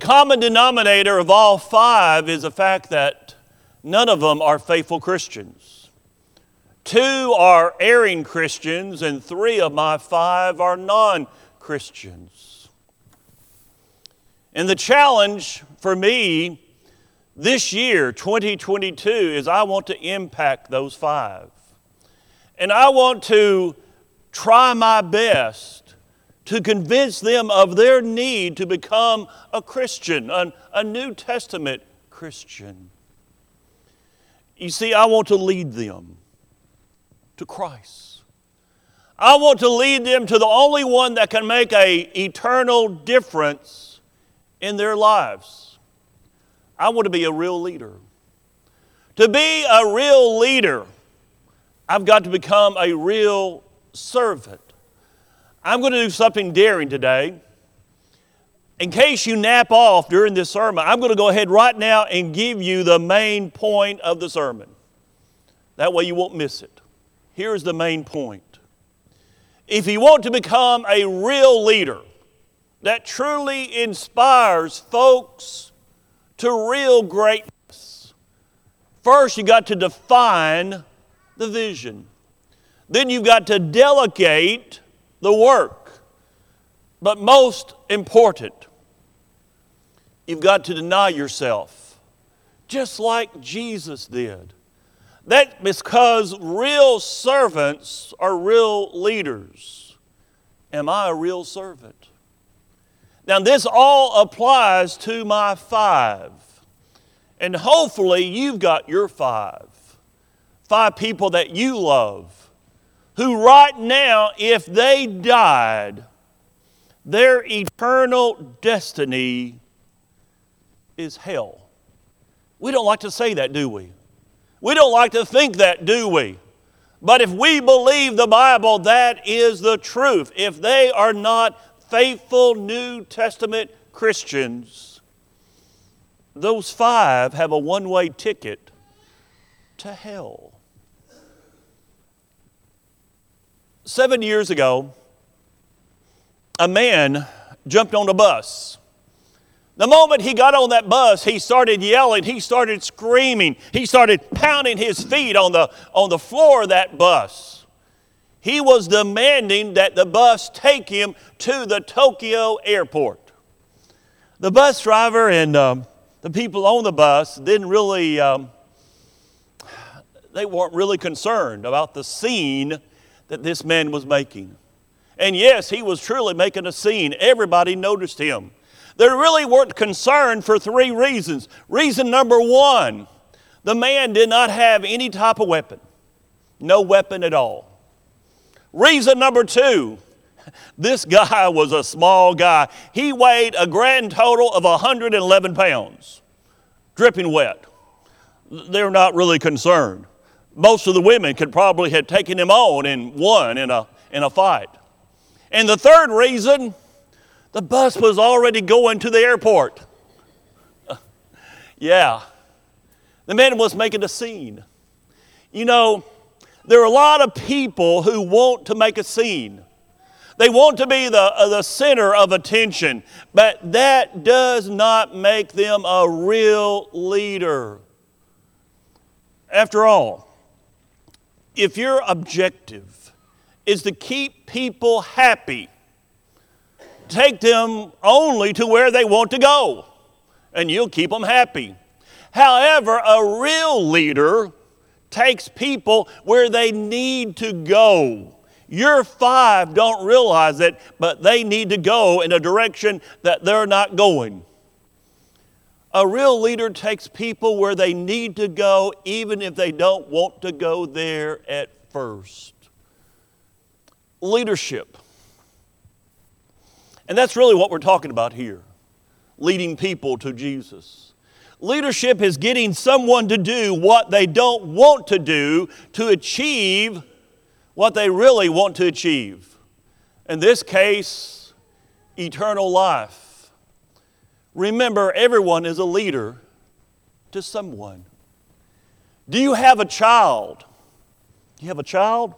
common denominator of all five is the fact that none of them are faithful Christians. Two are erring Christians, and three of my five are non Christians. And the challenge for me this year, 2022, is I want to impact those five. And I want to try my best to convince them of their need to become a Christian, a, a New Testament Christian. You see, I want to lead them to Christ. I want to lead them to the only one that can make a eternal difference in their lives. I want to be a real leader. To be a real leader, I've got to become a real servant. I'm going to do something daring today. In case you nap off during this sermon, I'm going to go ahead right now and give you the main point of the sermon. That way you won't miss it. Here's the main point. If you want to become a real leader that truly inspires folks to real greatness, first you got to define the vision. Then you've got to delegate the work. But most important, you've got to deny yourself, just like Jesus did. That's because real servants are real leaders. Am I a real servant? Now, this all applies to my five. And hopefully, you've got your five. Five people that you love who, right now, if they died, their eternal destiny is hell. We don't like to say that, do we? We don't like to think that, do we? But if we believe the Bible, that is the truth. If they are not faithful New Testament Christians, those five have a one way ticket to hell. Seven years ago, a man jumped on a bus. The moment he got on that bus, he started yelling, he started screaming, he started pounding his feet on the, on the floor of that bus. He was demanding that the bus take him to the Tokyo airport. The bus driver and um, the people on the bus didn't really, um, they weren't really concerned about the scene that this man was making. And yes, he was truly making a scene. Everybody noticed him. They really weren't concerned for three reasons. Reason number one, the man did not have any type of weapon, no weapon at all. Reason number two, this guy was a small guy. He weighed a grand total of 111 pounds, dripping wet. They're not really concerned most of the women could probably have taken him on and won in a, in a fight. And the third reason, the bus was already going to the airport. yeah, the man was making a scene. You know, there are a lot of people who want to make a scene. They want to be the, uh, the center of attention, but that does not make them a real leader. After all, if your objective is to keep people happy, take them only to where they want to go, and you'll keep them happy. However, a real leader takes people where they need to go. Your five don't realize it, but they need to go in a direction that they're not going. A real leader takes people where they need to go, even if they don't want to go there at first. Leadership. And that's really what we're talking about here leading people to Jesus. Leadership is getting someone to do what they don't want to do to achieve what they really want to achieve. In this case, eternal life. Remember, everyone is a leader to someone. Do you have a child? You have a child?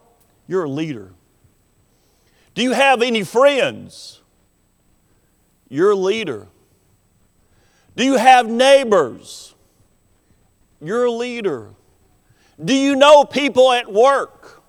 You're a leader. Do you have any friends? You're a leader. Do you have neighbors? You're a leader. Do you know people at work?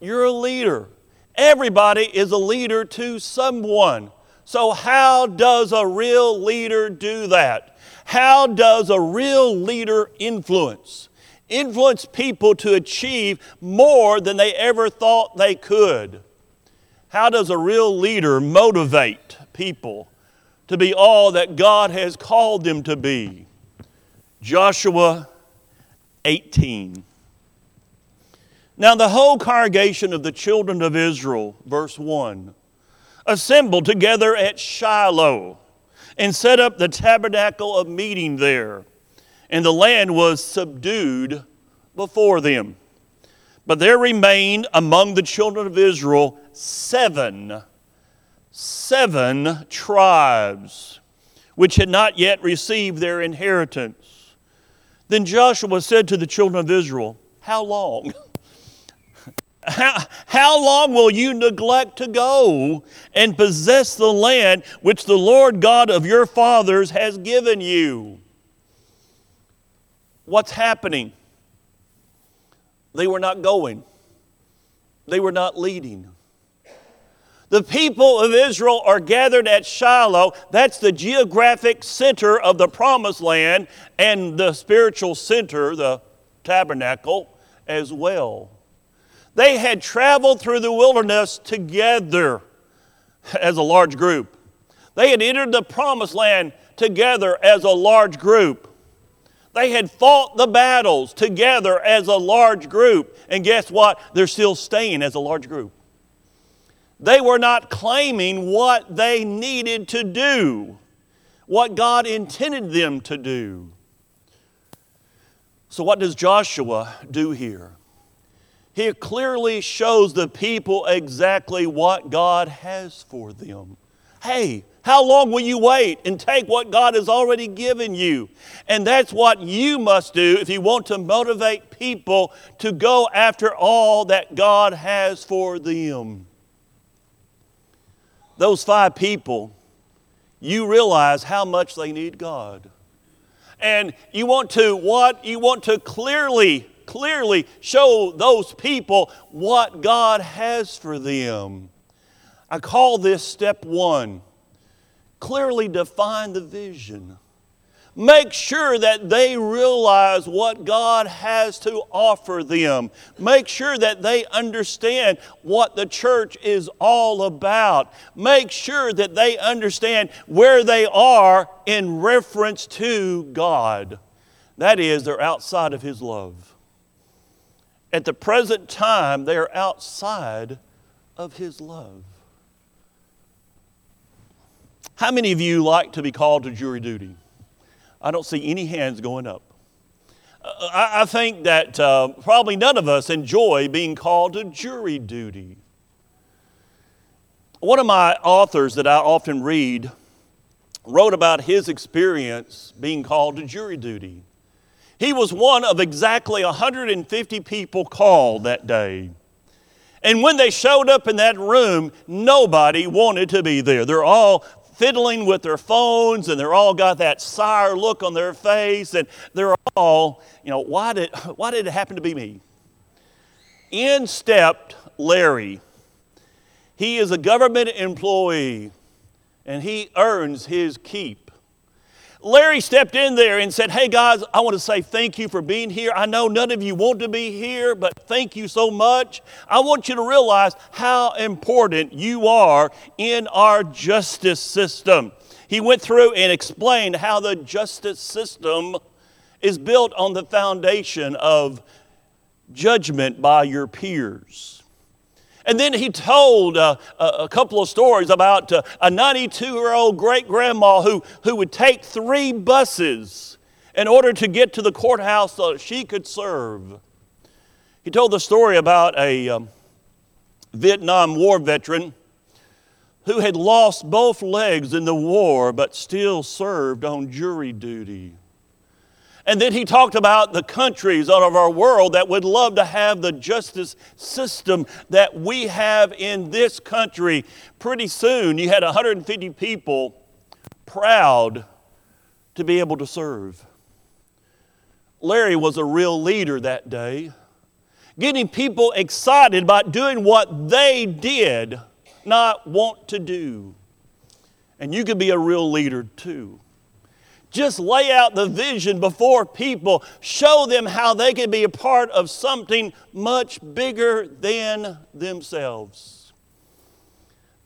You're a leader. Everybody is a leader to someone. So, how does a real leader do that? How does a real leader influence? Influence people to achieve more than they ever thought they could. How does a real leader motivate people to be all that God has called them to be? Joshua 18. Now, the whole congregation of the children of Israel, verse 1, assembled together at Shiloh and set up the tabernacle of meeting there. And the land was subdued before them. But there remained among the children of Israel seven, seven tribes which had not yet received their inheritance. Then Joshua said to the children of Israel, How long? How, how long will you neglect to go and possess the land which the Lord God of your fathers has given you? What's happening? They were not going, they were not leading. The people of Israel are gathered at Shiloh. That's the geographic center of the promised land and the spiritual center, the tabernacle, as well. They had traveled through the wilderness together as a large group. They had entered the promised land together as a large group. They had fought the battles together as a large group. And guess what? They're still staying as a large group. They were not claiming what they needed to do, what God intended them to do. So, what does Joshua do here? He clearly shows the people exactly what God has for them. Hey, how long will you wait and take what God has already given you? And that's what you must do if you want to motivate people to go after all that God has for them. Those five people, you realize how much they need God. And you want to what? You want to clearly clearly show those people what God has for them. I call this step one clearly define the vision. Make sure that they realize what God has to offer them. Make sure that they understand what the church is all about. Make sure that they understand where they are in reference to God. That is, they're outside of His love. At the present time, they are outside of His love. How many of you like to be called to jury duty? I don't see any hands going up. Uh, I, I think that uh, probably none of us enjoy being called to jury duty. One of my authors that I often read wrote about his experience being called to jury duty. He was one of exactly 150 people called that day. And when they showed up in that room, nobody wanted to be there. They're all fiddling with their phones and they're all got that sour look on their face and they're all, you know, why did, why did it happen to be me? In stepped Larry. He is a government employee and he earns his keep. Larry stepped in there and said, Hey guys, I want to say thank you for being here. I know none of you want to be here, but thank you so much. I want you to realize how important you are in our justice system. He went through and explained how the justice system is built on the foundation of judgment by your peers. And then he told uh, a, couple of stories about uh, a 92 year old great grandma who, who would take three buses in order to get to the courthouse so that she could serve. He told the story about a um, Vietnam War veteran who had lost both legs in the war but still served on jury duty. And then he talked about the countries out of our world that would love to have the justice system that we have in this country. Pretty soon, you had 150 people proud to be able to serve. Larry was a real leader that day, getting people excited about doing what they did not want to do. And you could be a real leader too. Just lay out the vision before people, show them how they can be a part of something much bigger than themselves.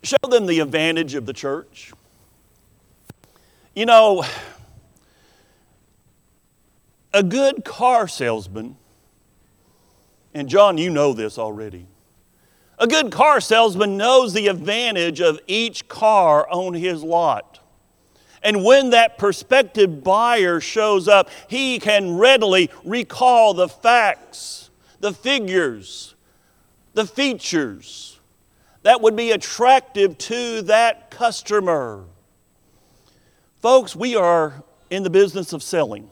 Show them the advantage of the church. You know, a good car salesman, and John, you know this already. A good car salesman knows the advantage of each car on his lot. And when that prospective buyer shows up, he can readily recall the facts, the figures, the features that would be attractive to that customer. Folks, we are in the business of selling.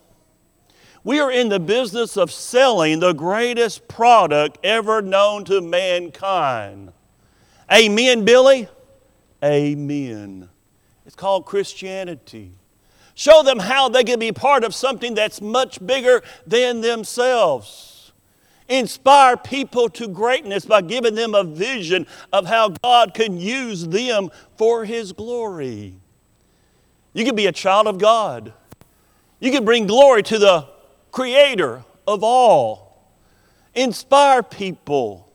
We are in the business of selling the greatest product ever known to mankind. Amen, Billy? Amen. It's called Christianity. Show them how they can be part of something that's much bigger than themselves. Inspire people to greatness by giving them a vision of how God can use them for His glory. You can be a child of God. You can bring glory to the creator of all. Inspire people.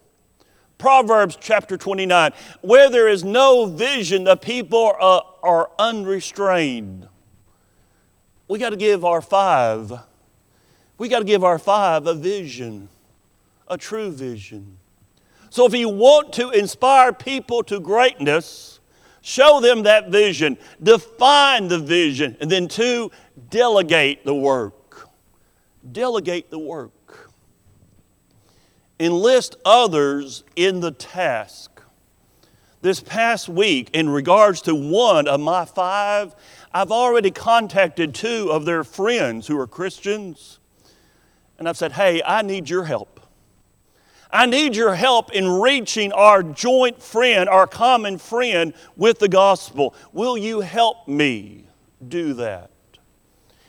Proverbs chapter 29 where there is no vision, the people are, are unrestrained. We got to give our five, we got to give our five a vision, a true vision. So if you want to inspire people to greatness, show them that vision, define the vision, and then two, delegate the work delegate the work. Enlist others in the task. This past week, in regards to one of my five, I've already contacted two of their friends who are Christians, and I've said, Hey, I need your help. I need your help in reaching our joint friend, our common friend, with the gospel. Will you help me do that?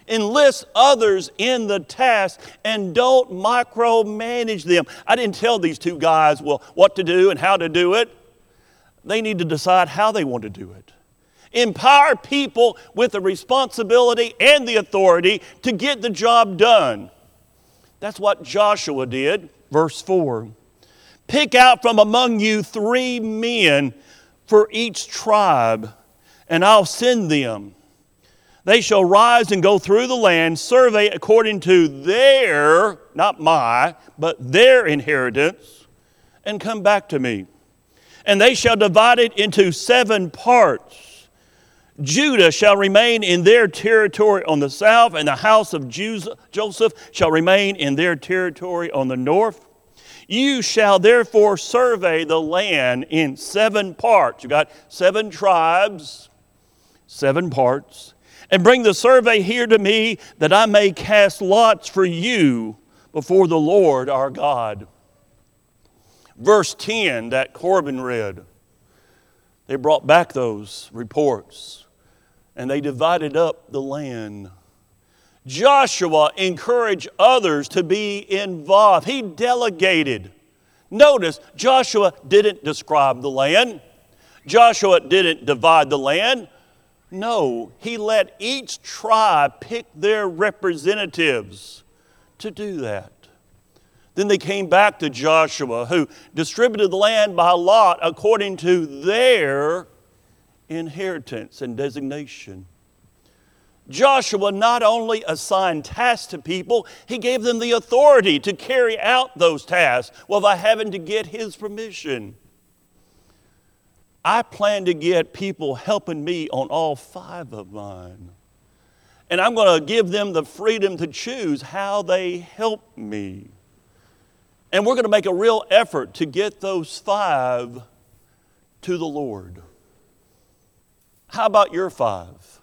Enlist others in the task and don't micromanage them. I didn't tell these two guys, well, what to do and how to do it. They need to decide how they want to do it. Empower people with the responsibility and the authority to get the job done. That's what Joshua did, verse 4. Pick out from among you three men for each tribe, and I'll send them they shall rise and go through the land, survey according to their, not my, but their inheritance, and come back to me. And they shall divide it into seven parts. Judah shall remain in their territory on the south, and the house of Joseph shall remain in their territory on the north. You shall therefore survey the land in seven parts. You got seven tribes, seven parts and bring the survey here to me that I may cast lots for you before the Lord our God. Verse 10 that Corbin read, they brought back those reports and they divided up the land. Joshua encouraged others to be involved. He delegated. Notice, Joshua didn't describe the land. Joshua didn't divide the land. No, he let each tribe pick their representatives to do that. Then they came back to Joshua, who distributed the land by lot according to their inheritance and designation. Joshua not only assigned tasks to people, he gave them the authority to carry out those tasks without having to get his permission. I plan to get people helping me on all five of mine. And I'm going to give them the freedom to choose how they help me. And we're going to make a real effort to get those five to the Lord. How about your five?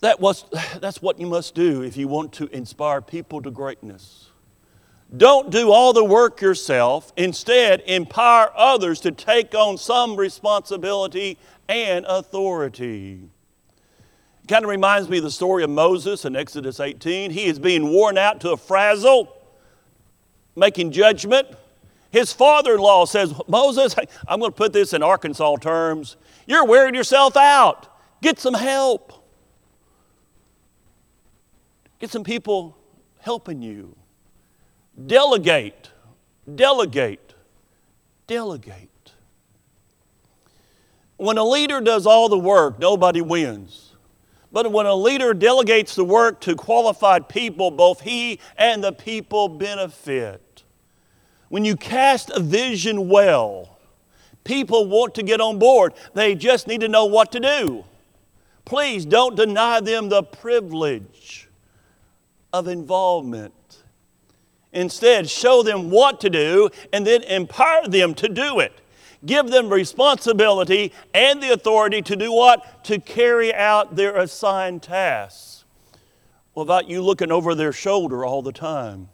That was, that's what you must do if you want to inspire people to greatness. Don't do all the work yourself. Instead, empower others to take on some responsibility and authority. Kind of reminds me of the story of Moses in Exodus 18. He is being worn out to a frazzle, making judgment. His father in law says, Moses, I'm going to put this in Arkansas terms. You're wearing yourself out. Get some help. Get some people helping you. Delegate, delegate, delegate. When a leader does all the work, nobody wins. But when a leader delegates the work to qualified people, both he and the people benefit. When you cast a vision well, people want to get on board. They just need to know what to do. Please don't deny them the privilege of involvement. Instead, show them what to do and then empower them to do it. Give them responsibility and the authority to do what? To carry out their assigned tasks without you looking over their shoulder all the time.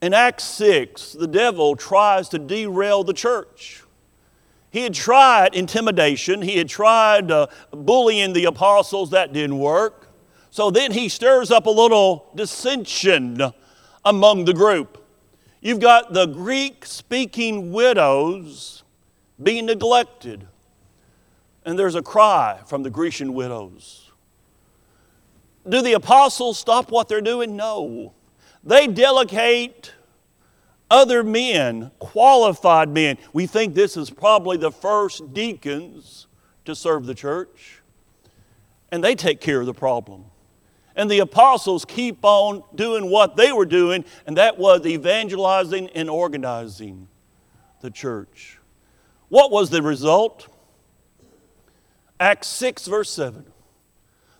In Acts 6, the devil tries to derail the church. He had tried intimidation, he had tried uh, bullying the apostles, that didn't work. So then he stirs up a little dissension among the group. You've got the Greek speaking widows being neglected. And there's a cry from the Grecian widows. Do the apostles stop what they're doing? No. They delegate other men, qualified men. We think this is probably the first deacons to serve the church, and they take care of the problem. And the apostles keep on doing what they were doing, and that was evangelizing and organizing the church. What was the result? Acts 6, verse 7.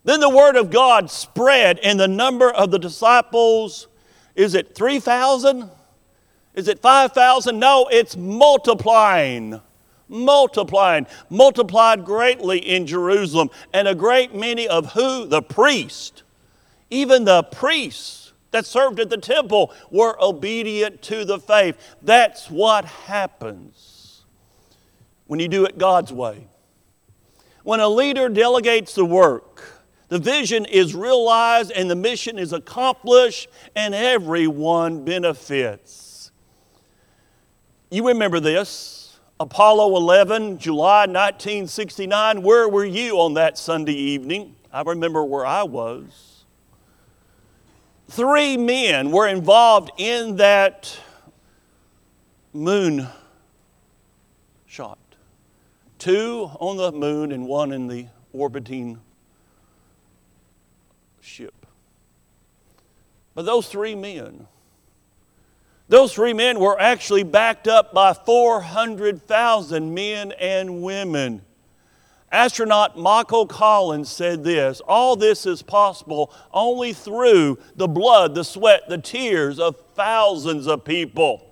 Then the word of God spread, and the number of the disciples is it 3,000? Is it 5,000? No, it's multiplying. Multiplying. Multiplied greatly in Jerusalem. And a great many of who? The priest even the priests that served at the temple were obedient to the faith. That's what happens when you do it God's way. When a leader delegates the work, the vision is realized and the mission is accomplished, and everyone benefits. You remember this Apollo 11, July 1969. Where were you on that Sunday evening? I remember where I was. Three men were involved in that moon shot two on the moon and one in the orbiting ship. But those three men, those three men were actually backed up by 400,000 men and women. Astronaut Michael Collins said this All this is possible only through the blood, the sweat, the tears of thousands of people.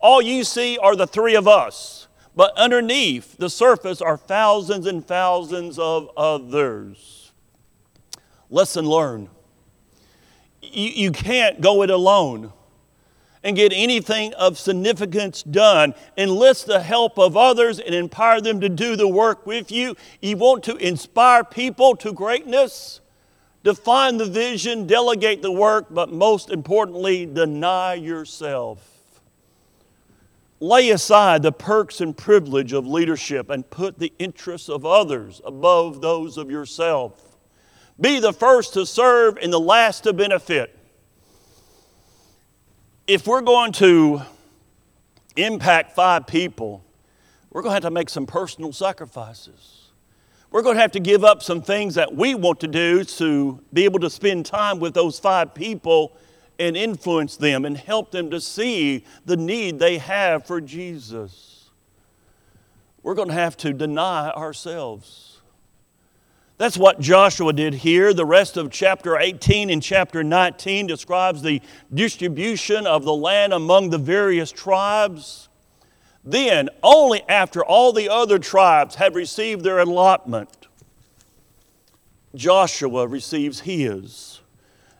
All you see are the three of us, but underneath the surface are thousands and thousands of others. Lesson learned. You, you can't go it alone and get anything of significance done. Enlist the help of others and empower them to do the work with you. You want to inspire people to greatness? Define the vision, delegate the work, but most importantly, deny yourself. Lay aside the perks and privilege of leadership and put the interests of others above those of yourself. Be the first to serve and the last to benefit if we're going to impact five people, we're going to have to make some personal sacrifices. We're going to have to give up some things that we want to do to be able to spend time with those five people and influence them and help them to see the need they have for Jesus. We're going to have to deny ourselves. That's what Joshua did here. The rest of chapter 18 and chapter 19 describes the distribution of the land among the various tribes. Then, only after all the other tribes have received their allotment, Joshua receives his.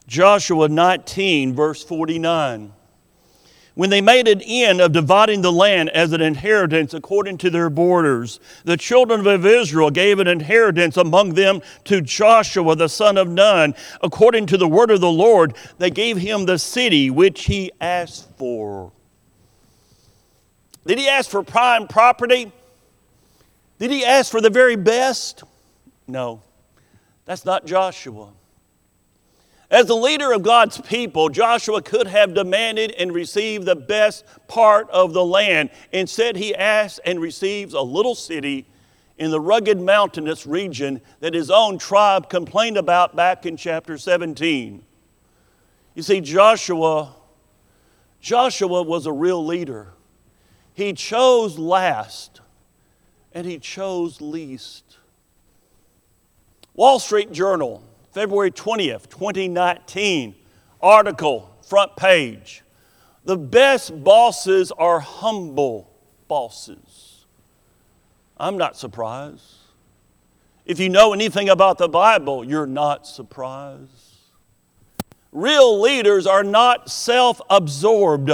Joshua 19, verse 49. When they made an end of dividing the land as an inheritance according to their borders, the children of Israel gave an inheritance among them to Joshua the son of Nun. According to the word of the Lord, they gave him the city which he asked for. Did he ask for prime property? Did he ask for the very best? No, that's not Joshua. As the leader of God's people, Joshua could have demanded and received the best part of the land. Instead, he asks and receives a little city in the rugged mountainous region that his own tribe complained about back in chapter 17. You see, Joshua, Joshua was a real leader. He chose last and he chose least. Wall Street Journal February 20th, 2019, article, front page. The best bosses are humble bosses. I'm not surprised. If you know anything about the Bible, you're not surprised. Real leaders are not self absorbed.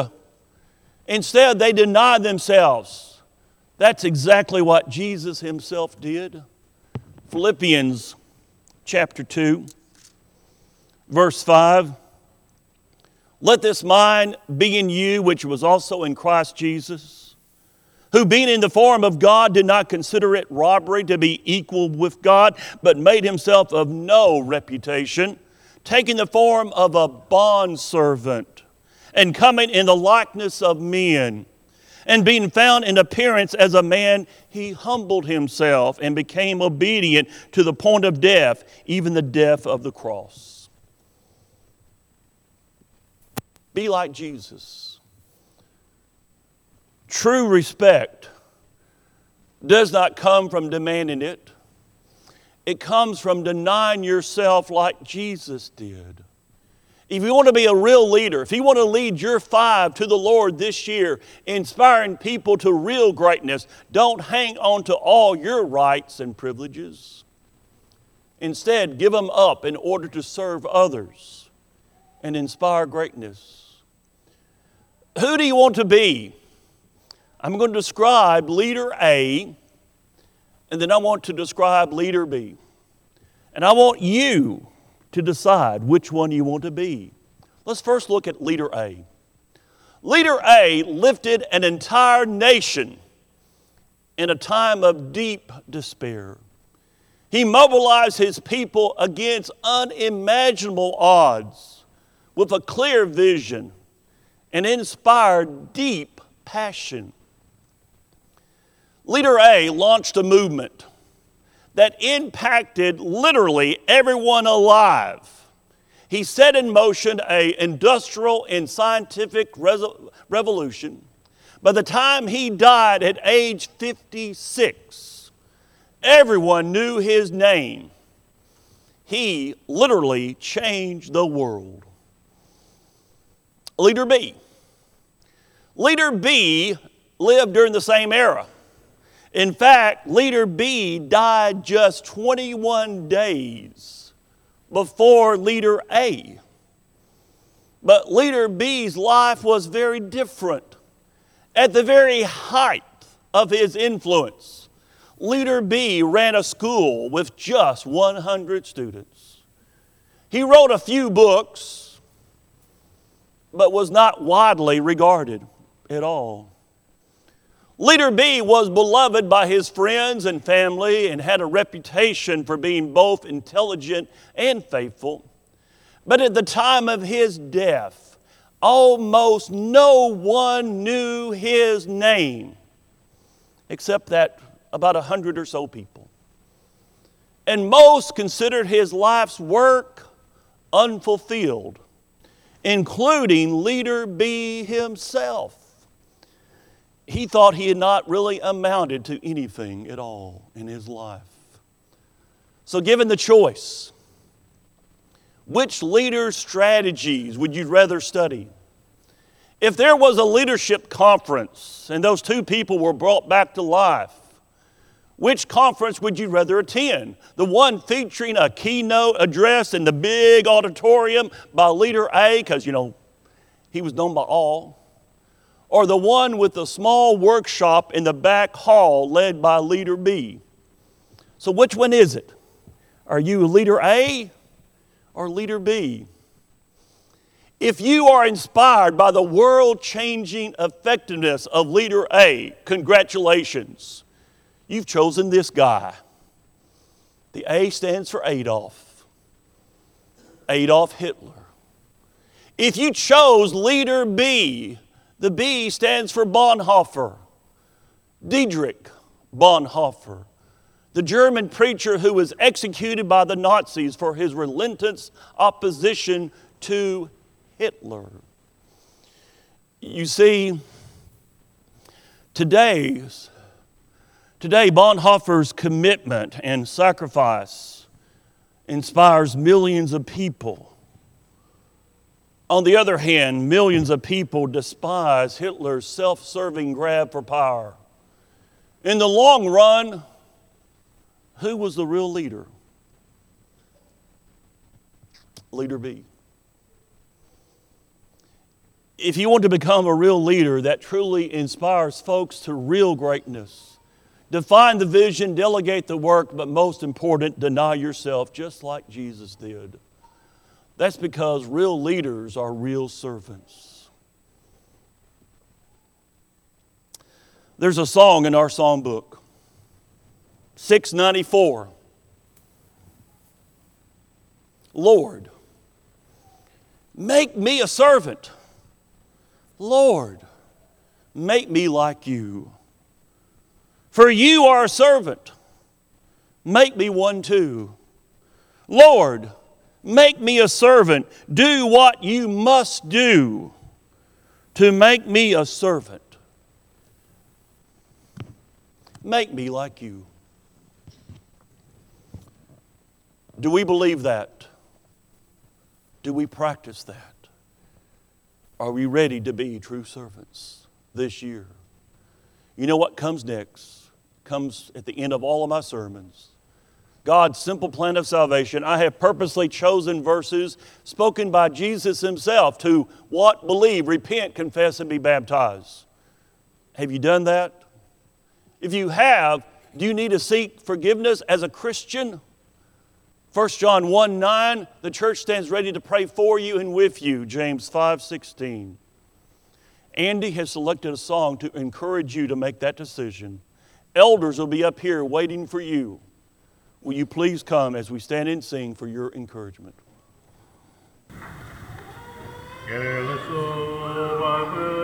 Instead, they deny themselves. That's exactly what Jesus himself did. Philippians chapter 2, verse 5. Let this mind be in you, which was also in Christ Jesus, who, being in the form of God, did not consider it robbery to be equal with God, but made himself of no reputation, taking the form of a bondservant, and coming in the likeness of men and being found in appearance as a man, he humbled himself and became obedient to the point of death, even the death of the cross. Be like Jesus. True respect does not come from demanding it, it comes from denying yourself like Jesus did. If you want to be a real leader, if you want to lead your five to the Lord this year, inspiring people to real greatness, don't hang on to all your rights and privileges. Instead, give them up in order to serve others and inspire greatness. Who do you want to be? I'm going to describe leader A, and then I want to describe leader B. And I want you to decide which one you want to be. Let's first look at leader A. Leader A lifted an entire nation in a time of deep despair. He mobilized his people against unimaginable odds with a clear vision and inspired deep passion. Leader A launched a movement that impacted literally everyone alive. He set in motion a industrial and scientific revolution. By the time he died at age 56, everyone knew his name. He literally changed the world. Leader B. Leader B lived during the same era. In fact, leader B died just 21 days before leader A. But leader B's life was very different. At the very height of his influence, leader B ran a school with just 100 students. He wrote a few books, but was not widely regarded at all. Leader B was beloved by his friends and family and had a reputation for being both intelligent and faithful. But at the time of his death, almost no one knew his name except that about a hundred or so people. And most considered his life's work unfulfilled, including Leader B himself he thought he had not really amounted to anything at all in his life. So, given the choice, which leader strategies would you rather study? If there was a leadership conference and those two people were brought back to life, which conference would you rather attend? The one featuring a keynote address in the big auditorium by leader A, because, you know, he was known by all or the one with the small workshop in the back hall led by leader B? So, which one is it? Are you leader A or leader B? If you are inspired by the world changing effectiveness of leader A, congratulations. You've chosen this guy. The A stands for Adolf. Adolf Hitler. If you chose leader B, the B stands for Bonhoeffer. Dietrich Bonhoeffer, the German preacher who was executed by the Nazis for his relentless opposition to Hitler. You see, today's Today, Bonhoeffer's commitment and sacrifice inspires millions of people. On the other hand, millions of people despise Hitler's self serving grab for power. In the long run, who was the real leader? Leader B. If you want to become a real leader that truly inspires folks to real greatness, Define the vision, delegate the work, but most important, deny yourself, just like Jesus did. That's because real leaders are real servants. There's a song in our songbook, 694. Lord, make me a servant. Lord, make me like you. For you are a servant. Make me one too. Lord, make me a servant. Do what you must do to make me a servant. Make me like you. Do we believe that? Do we practice that? Are we ready to be true servants this year? You know what comes next? comes at the end of all of my sermons. God's simple plan of salvation. I have purposely chosen verses spoken by Jesus himself to what? Believe, repent, confess, and be baptized. Have you done that? If you have, do you need to seek forgiveness as a Christian? 1 John 1 9, the church stands ready to pray for you and with you. James 5 16. Andy has selected a song to encourage you to make that decision. Elders will be up here waiting for you. Will you please come as we stand and sing for your encouragement? Careless, oh,